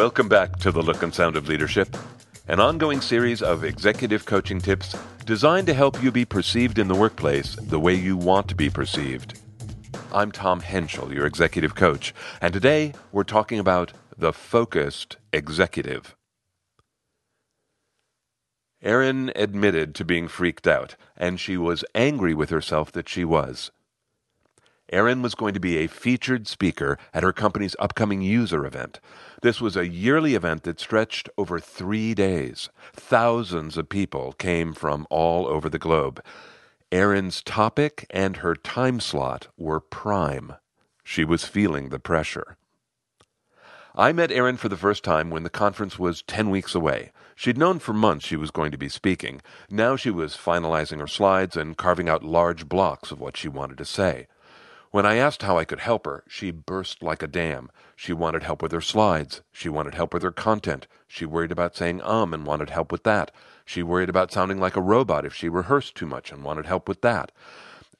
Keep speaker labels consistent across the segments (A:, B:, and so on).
A: Welcome back to The Look and Sound of Leadership, an ongoing series of executive coaching tips designed to help you be perceived in the workplace the way you want to be perceived. I'm Tom Henschel, your executive coach, and today we're talking about the focused executive. Erin admitted to being freaked out, and she was angry with herself that she was. Erin was going to be a featured speaker at her company's upcoming user event. This was a yearly event that stretched over three days. Thousands of people came from all over the globe. Erin's topic and her time slot were prime. She was feeling the pressure. I met Erin for the first time when the conference was 10 weeks away. She'd known for months she was going to be speaking. Now she was finalizing her slides and carving out large blocks of what she wanted to say. When I asked how I could help her, she burst like a dam. She wanted help with her slides. She wanted help with her content. She worried about saying um and wanted help with that. She worried about sounding like a robot if she rehearsed too much and wanted help with that.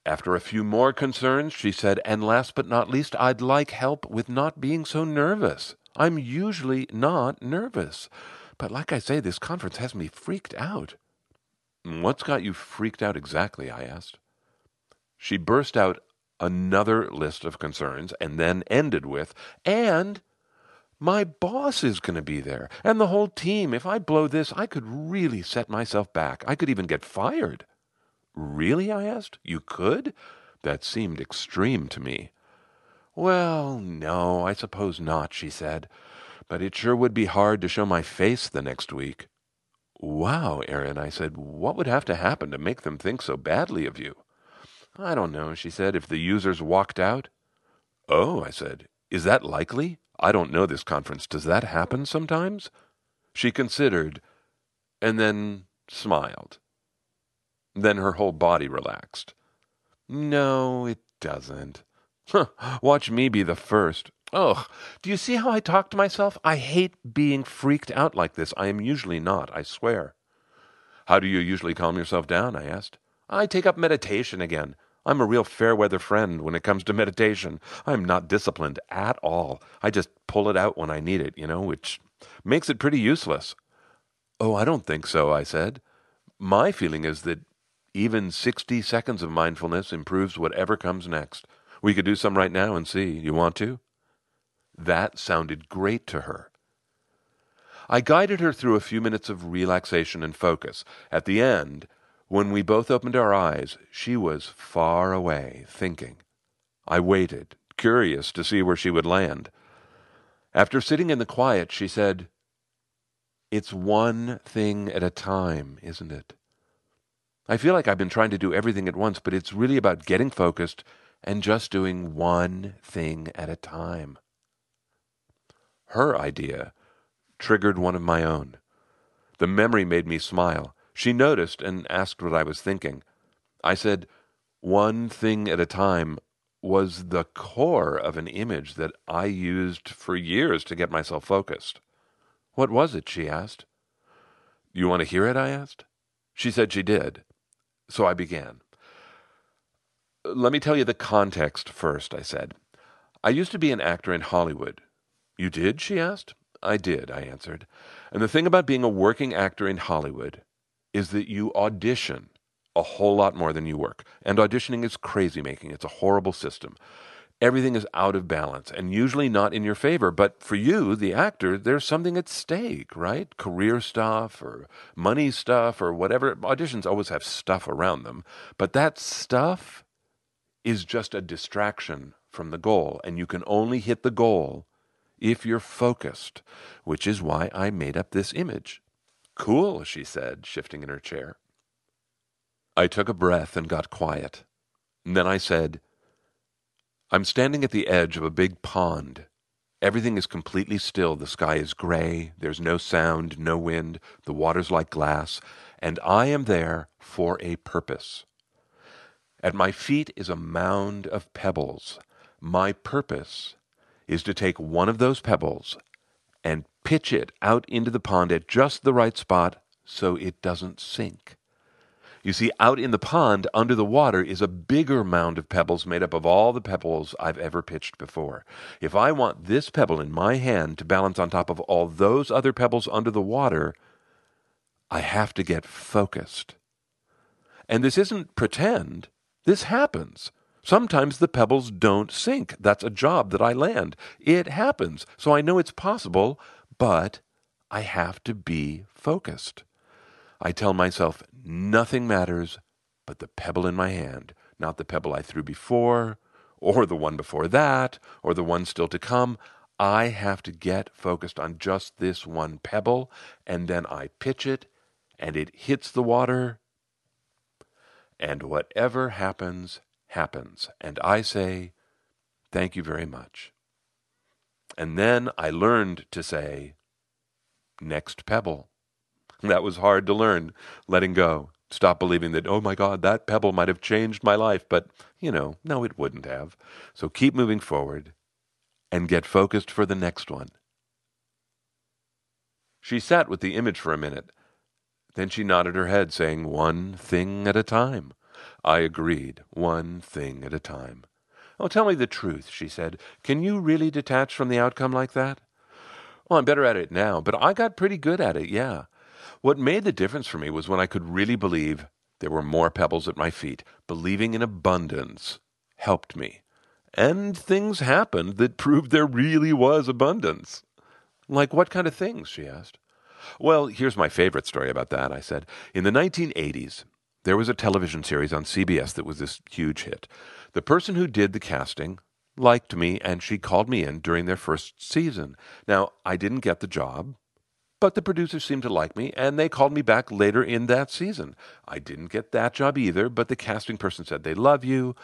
A: After a few more concerns, she said, and last but not least, I'd like help with not being so nervous. I'm usually not nervous. But like I say, this conference has me freaked out. What's got you freaked out exactly? I asked. She burst out another list of concerns and then ended with, and my boss is going to be there, and the whole team. If I blow this, I could really set myself back. I could even get fired. Really? I asked. You could? That seemed extreme to me. Well, no, I suppose not, she said. But it sure would be hard to show my face the next week. Wow, Erin, I said, what would have to happen to make them think so badly of you? I don't know, she said, if the users walked out. Oh, I said, is that likely? I don't know this conference. Does that happen sometimes? She considered, and then smiled. Then her whole body relaxed. No, it doesn't. Huh, watch me be the first. Ugh, do you see how I talk to myself? I hate being freaked out like this. I am usually not, I swear. How do you usually calm yourself down? I asked. I take up meditation again. I'm a real fair weather friend when it comes to meditation. I'm not disciplined at all. I just pull it out when I need it, you know, which makes it pretty useless. Oh, I don't think so, I said. My feeling is that even 60 seconds of mindfulness improves whatever comes next. We could do some right now and see. You want to? That sounded great to her. I guided her through a few minutes of relaxation and focus. At the end, when we both opened our eyes, she was far away, thinking. I waited, curious to see where she would land. After sitting in the quiet, she said, It's one thing at a time, isn't it? I feel like I've been trying to do everything at once, but it's really about getting focused and just doing one thing at a time. Her idea triggered one of my own. The memory made me smile. She noticed and asked what I was thinking. I said, One thing at a time was the core of an image that I used for years to get myself focused. What was it? she asked. You want to hear it? I asked. She said she did. So I began. Let me tell you the context first, I said. I used to be an actor in Hollywood. You did? she asked. I did, I answered. And the thing about being a working actor in Hollywood is that you audition a whole lot more than you work. And auditioning is crazy making, it's a horrible system. Everything is out of balance and usually not in your favor. But for you, the actor, there's something at stake, right? Career stuff or money stuff or whatever. Auditions always have stuff around them. But that stuff is just a distraction from the goal. And you can only hit the goal if you're focused, which is why I made up this image. Cool, she said, shifting in her chair. I took a breath and got quiet. And then I said, I'm standing at the edge of a big pond. Everything is completely still. The sky is gray. There's no sound, no wind. The water's like glass. And I am there for a purpose. At my feet is a mound of pebbles. My purpose is to take one of those pebbles and pitch it out into the pond at just the right spot so it doesn't sink. You see, out in the pond under the water is a bigger mound of pebbles made up of all the pebbles I've ever pitched before. If I want this pebble in my hand to balance on top of all those other pebbles under the water, I have to get focused. And this isn't pretend, this happens. Sometimes the pebbles don't sink. That's a job that I land. It happens. So I know it's possible, but I have to be focused. I tell myself nothing matters but the pebble in my hand, not the pebble I threw before, or the one before that, or the one still to come. I have to get focused on just this one pebble, and then I pitch it, and it hits the water, and whatever happens, happens. And I say, Thank you very much. And then I learned to say, Next pebble. That was hard to learn, letting go. Stop believing that, oh my God, that pebble might have changed my life. But, you know, no, it wouldn't have. So keep moving forward and get focused for the next one. She sat with the image for a minute. Then she nodded her head, saying, One thing at a time. I agreed, one thing at a time. Oh, tell me the truth, she said. Can you really detach from the outcome like that? Well, I'm better at it now, but I got pretty good at it, yeah. What made the difference for me was when I could really believe there were more pebbles at my feet. Believing in abundance helped me. And things happened that proved there really was abundance. Like what kind of things? she asked. Well, here's my favorite story about that, I said. In the 1980s, there was a television series on CBS that was this huge hit. The person who did the casting liked me, and she called me in during their first season. Now, I didn't get the job, but the producers seemed to like me, and they called me back later in that season. I didn't get that job either, but the casting person said they love you,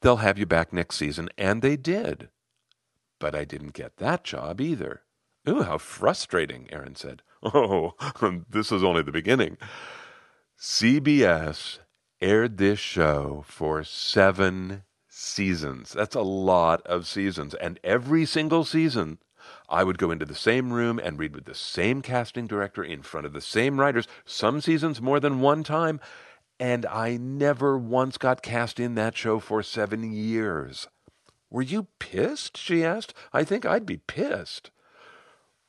A: they'll have you back next season, and they did. But I didn't get that job either. Ooh, how frustrating, Erin said. Oh, this is only the beginning. CBS aired this show for seven seasons. That's a lot of seasons. And every single season, I would go into the same room and read with the same casting director in front of the same writers, some seasons more than one time, and I never once got cast in that show for seven years. Were you pissed? she asked. I think I'd be pissed.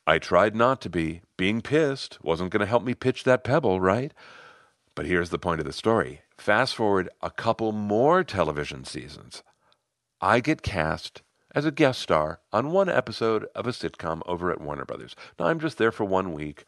A: I tried not to be. Being pissed wasn't going to help me pitch that pebble, right? But here's the point of the story. Fast forward a couple more television seasons. I get cast as a guest star on one episode of a sitcom over at Warner Brothers. Now, I'm just there for one week.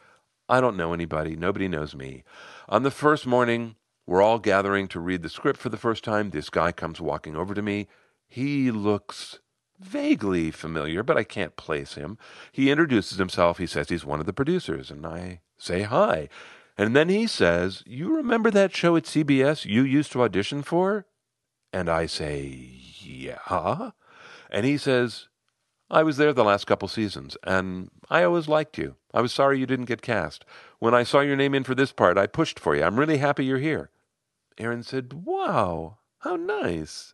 A: I don't know anybody. Nobody knows me. On the first morning, we're all gathering to read the script for the first time. This guy comes walking over to me. He looks vaguely familiar, but I can't place him. He introduces himself. He says he's one of the producers, and I say hi. And then he says, You remember that show at CBS you used to audition for? And I say, Yeah. And he says, I was there the last couple seasons, and I always liked you. I was sorry you didn't get cast. When I saw your name in for this part, I pushed for you. I'm really happy you're here. Erin said, Wow, how nice.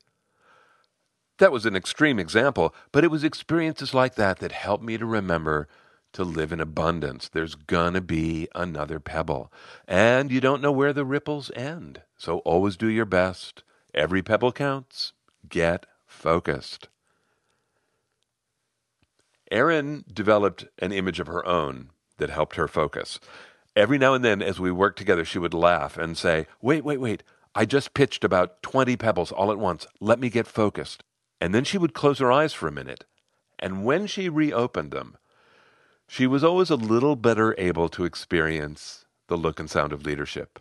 A: That was an extreme example, but it was experiences like that that helped me to remember to live in abundance. There's gonna be another pebble, and you don't know where the ripples end. So always do your best. Every pebble counts. Get focused. Erin developed an image of her own that helped her focus. Every now and then, as we worked together, she would laugh and say, Wait, wait, wait. I just pitched about 20 pebbles all at once. Let me get focused. And then she would close her eyes for a minute. And when she reopened them, she was always a little better able to experience the look and sound of leadership.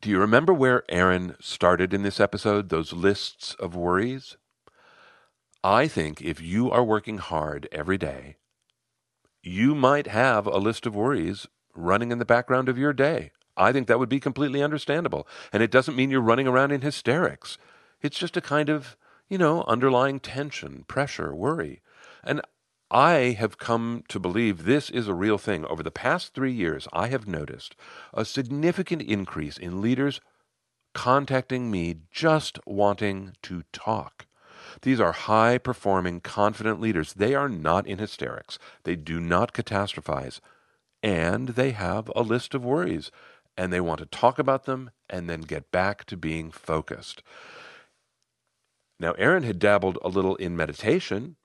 A: Do you remember where Erin started in this episode? Those lists of worries? I think if you are working hard every day, you might have a list of worries running in the background of your day. I think that would be completely understandable. And it doesn't mean you're running around in hysterics. It's just a kind of, you know, underlying tension, pressure, worry. And I have come to believe this is a real thing. Over the past three years, I have noticed a significant increase in leaders contacting me just wanting to talk. These are high performing, confident leaders. They are not in hysterics. They do not catastrophize. and they have a list of worries and they want to talk about them and then get back to being focused. Now, Erin had dabbled a little in meditation,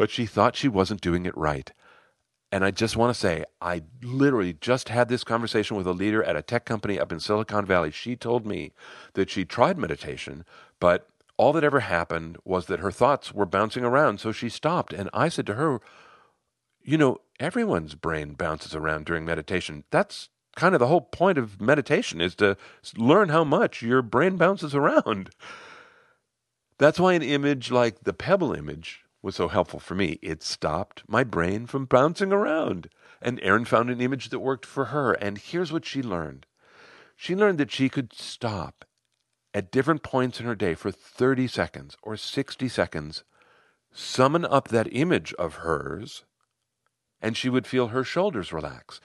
A: but she thought she wasn't doing it right. And I just want to say, I literally just had this conversation with a leader at a tech company up in Silicon Valley. She told me that she tried meditation, but all that ever happened was that her thoughts were bouncing around, so she stopped. And I said to her, You know, everyone's brain bounces around during meditation. That's kind of the whole point of meditation is to learn how much your brain bounces around. That's why an image like the pebble image was so helpful for me. It stopped my brain from bouncing around. And Erin found an image that worked for her. And here's what she learned she learned that she could stop at different points in her day for 30 seconds or 60 seconds, summon up that image of hers, and she would feel her shoulders relax,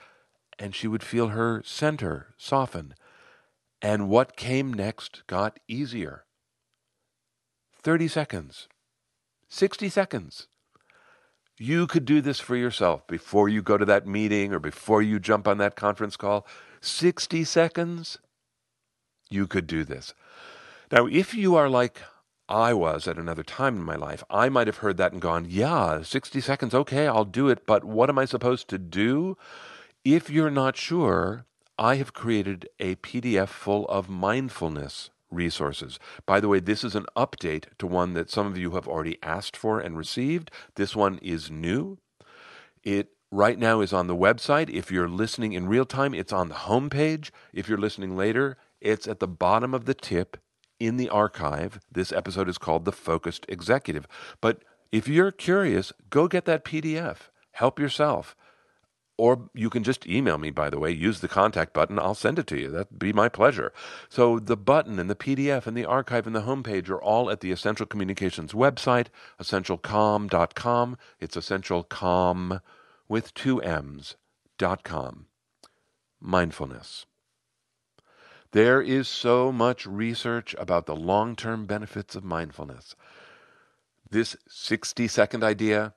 A: and she would feel her center soften. And what came next got easier. 30 seconds. 60 seconds. You could do this for yourself before you go to that meeting or before you jump on that conference call. 60 seconds. You could do this. Now, if you are like I was at another time in my life, I might have heard that and gone, yeah, 60 seconds, okay, I'll do it, but what am I supposed to do? If you're not sure, I have created a PDF full of mindfulness resources. By the way, this is an update to one that some of you have already asked for and received. This one is new. It right now is on the website. If you're listening in real time, it's on the homepage. If you're listening later, it's at the bottom of the tip in the archive. This episode is called The Focused Executive. But if you're curious, go get that PDF. Help yourself. Or you can just email me, by the way. Use the contact button. I'll send it to you. That'd be my pleasure. So the button and the PDF and the archive and the homepage are all at the Essential Communications website, essentialcomm.com It's essentialcomm with two M's dot com. Mindfulness. There is so much research about the long term benefits of mindfulness. This 60 second idea,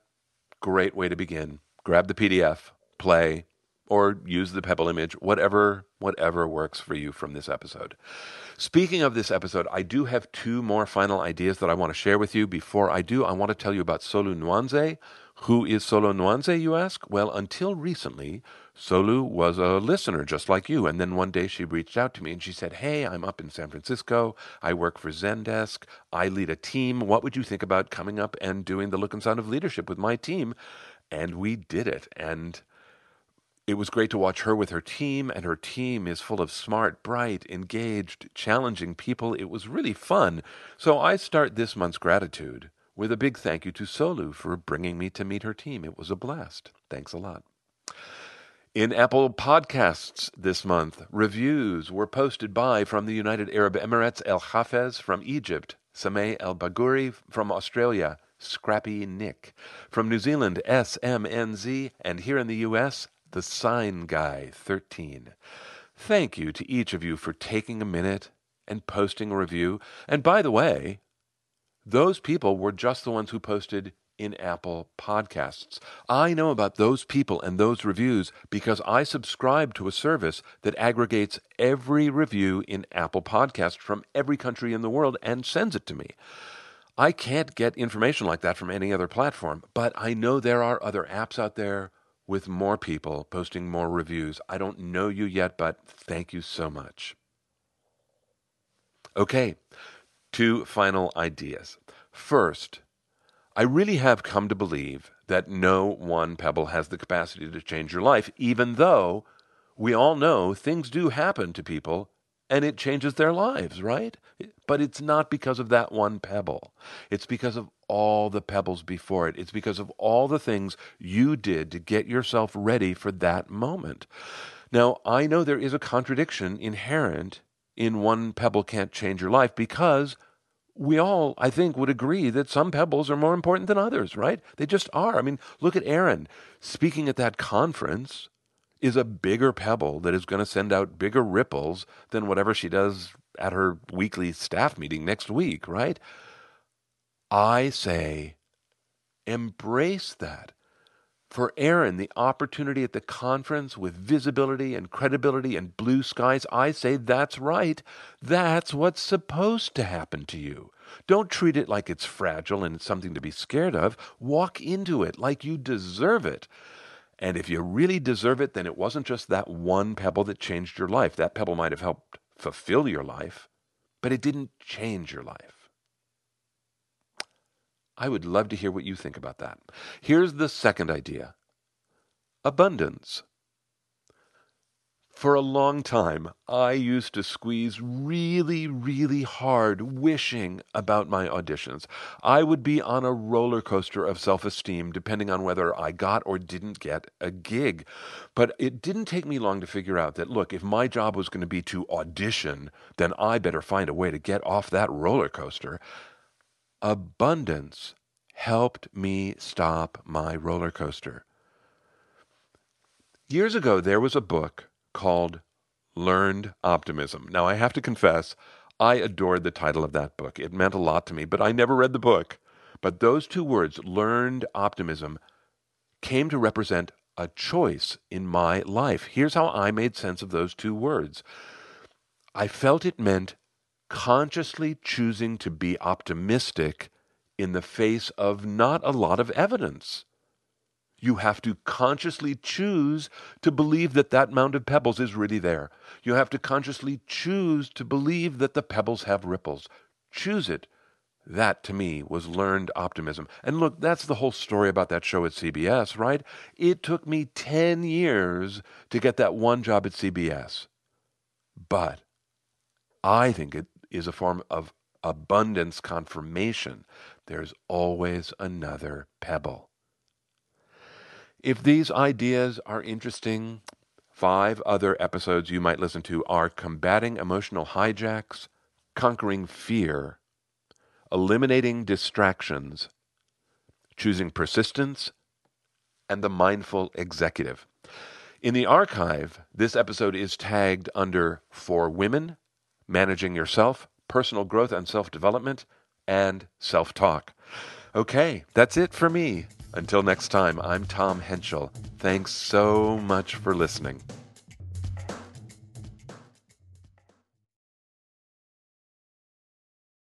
A: great way to begin. Grab the PDF, play, or use the Pebble image, whatever whatever works for you from this episode. Speaking of this episode, I do have two more final ideas that I want to share with you. Before I do, I want to tell you about Solu Nwanze. Who is Solu Nwanze, you ask? Well, until recently, Solu was a listener just like you. And then one day she reached out to me and she said, Hey, I'm up in San Francisco. I work for Zendesk. I lead a team. What would you think about coming up and doing the look and sound of leadership with my team? And we did it. And it was great to watch her with her team, and her team is full of smart, bright, engaged, challenging people. It was really fun. So I start this month's gratitude with a big thank you to Solu for bringing me to meet her team. It was a blast. Thanks a lot. In Apple Podcasts this month, reviews were posted by from the United Arab Emirates El Hafez, from Egypt, Sameh El Baguri, from Australia, Scrappy Nick, from New Zealand, SMNZ, and here in the U.S., the Sign Guy 13. Thank you to each of you for taking a minute and posting a review. And by the way, those people were just the ones who posted in Apple Podcasts. I know about those people and those reviews because I subscribe to a service that aggregates every review in Apple Podcasts from every country in the world and sends it to me. I can't get information like that from any other platform, but I know there are other apps out there with more people posting more reviews. I don't know you yet, but thank you so much. Okay, two final ideas. First, I really have come to believe that no one pebble has the capacity to change your life, even though we all know things do happen to people and it changes their lives, right? But it's not because of that one pebble. It's because of all the pebbles before it. It's because of all the things you did to get yourself ready for that moment. Now, I know there is a contradiction inherent in one pebble can't change your life because we all, I think, would agree that some pebbles are more important than others, right? They just are. I mean, look at Erin speaking at that conference is a bigger pebble that is going to send out bigger ripples than whatever she does at her weekly staff meeting next week, right? I say, embrace that. For Erin, the opportunity at the conference with visibility and credibility and blue skies, I say that's right. That's what's supposed to happen to you. Don't treat it like it's fragile and something to be scared of. Walk into it like you deserve it. And if you really deserve it, then it wasn't just that one pebble that changed your life. That pebble might have helped fulfill your life, but it didn't change your life. I would love to hear what you think about that. Here's the second idea abundance. For a long time, I used to squeeze really, really hard, wishing about my auditions. I would be on a roller coaster of self esteem depending on whether I got or didn't get a gig. But it didn't take me long to figure out that, look, if my job was going to be to audition, then I better find a way to get off that roller coaster. Abundance helped me stop my roller coaster. Years ago, there was a book called Learned Optimism. Now, I have to confess, I adored the title of that book. It meant a lot to me, but I never read the book. But those two words, learned optimism, came to represent a choice in my life. Here's how I made sense of those two words I felt it meant consciously choosing to be optimistic in the face of not a lot of evidence. You have to consciously choose to believe that that mound of pebbles is really there. You have to consciously choose to believe that the pebbles have ripples. Choose it. That to me was learned optimism. And look, that's the whole story about that show at CBS, right? It took me 10 years to get that one job at CBS. But I think it is a form of abundance confirmation. There's always another pebble. If these ideas are interesting, five other episodes you might listen to are Combating Emotional Hijacks, Conquering Fear, Eliminating Distractions, Choosing Persistence, and The Mindful Executive. In the archive, this episode is tagged under For Women, Managing Yourself, Personal Growth and Self Development, and Self Talk. Okay, that's it for me. Until next time, I'm Tom Henschel. Thanks so much for listening.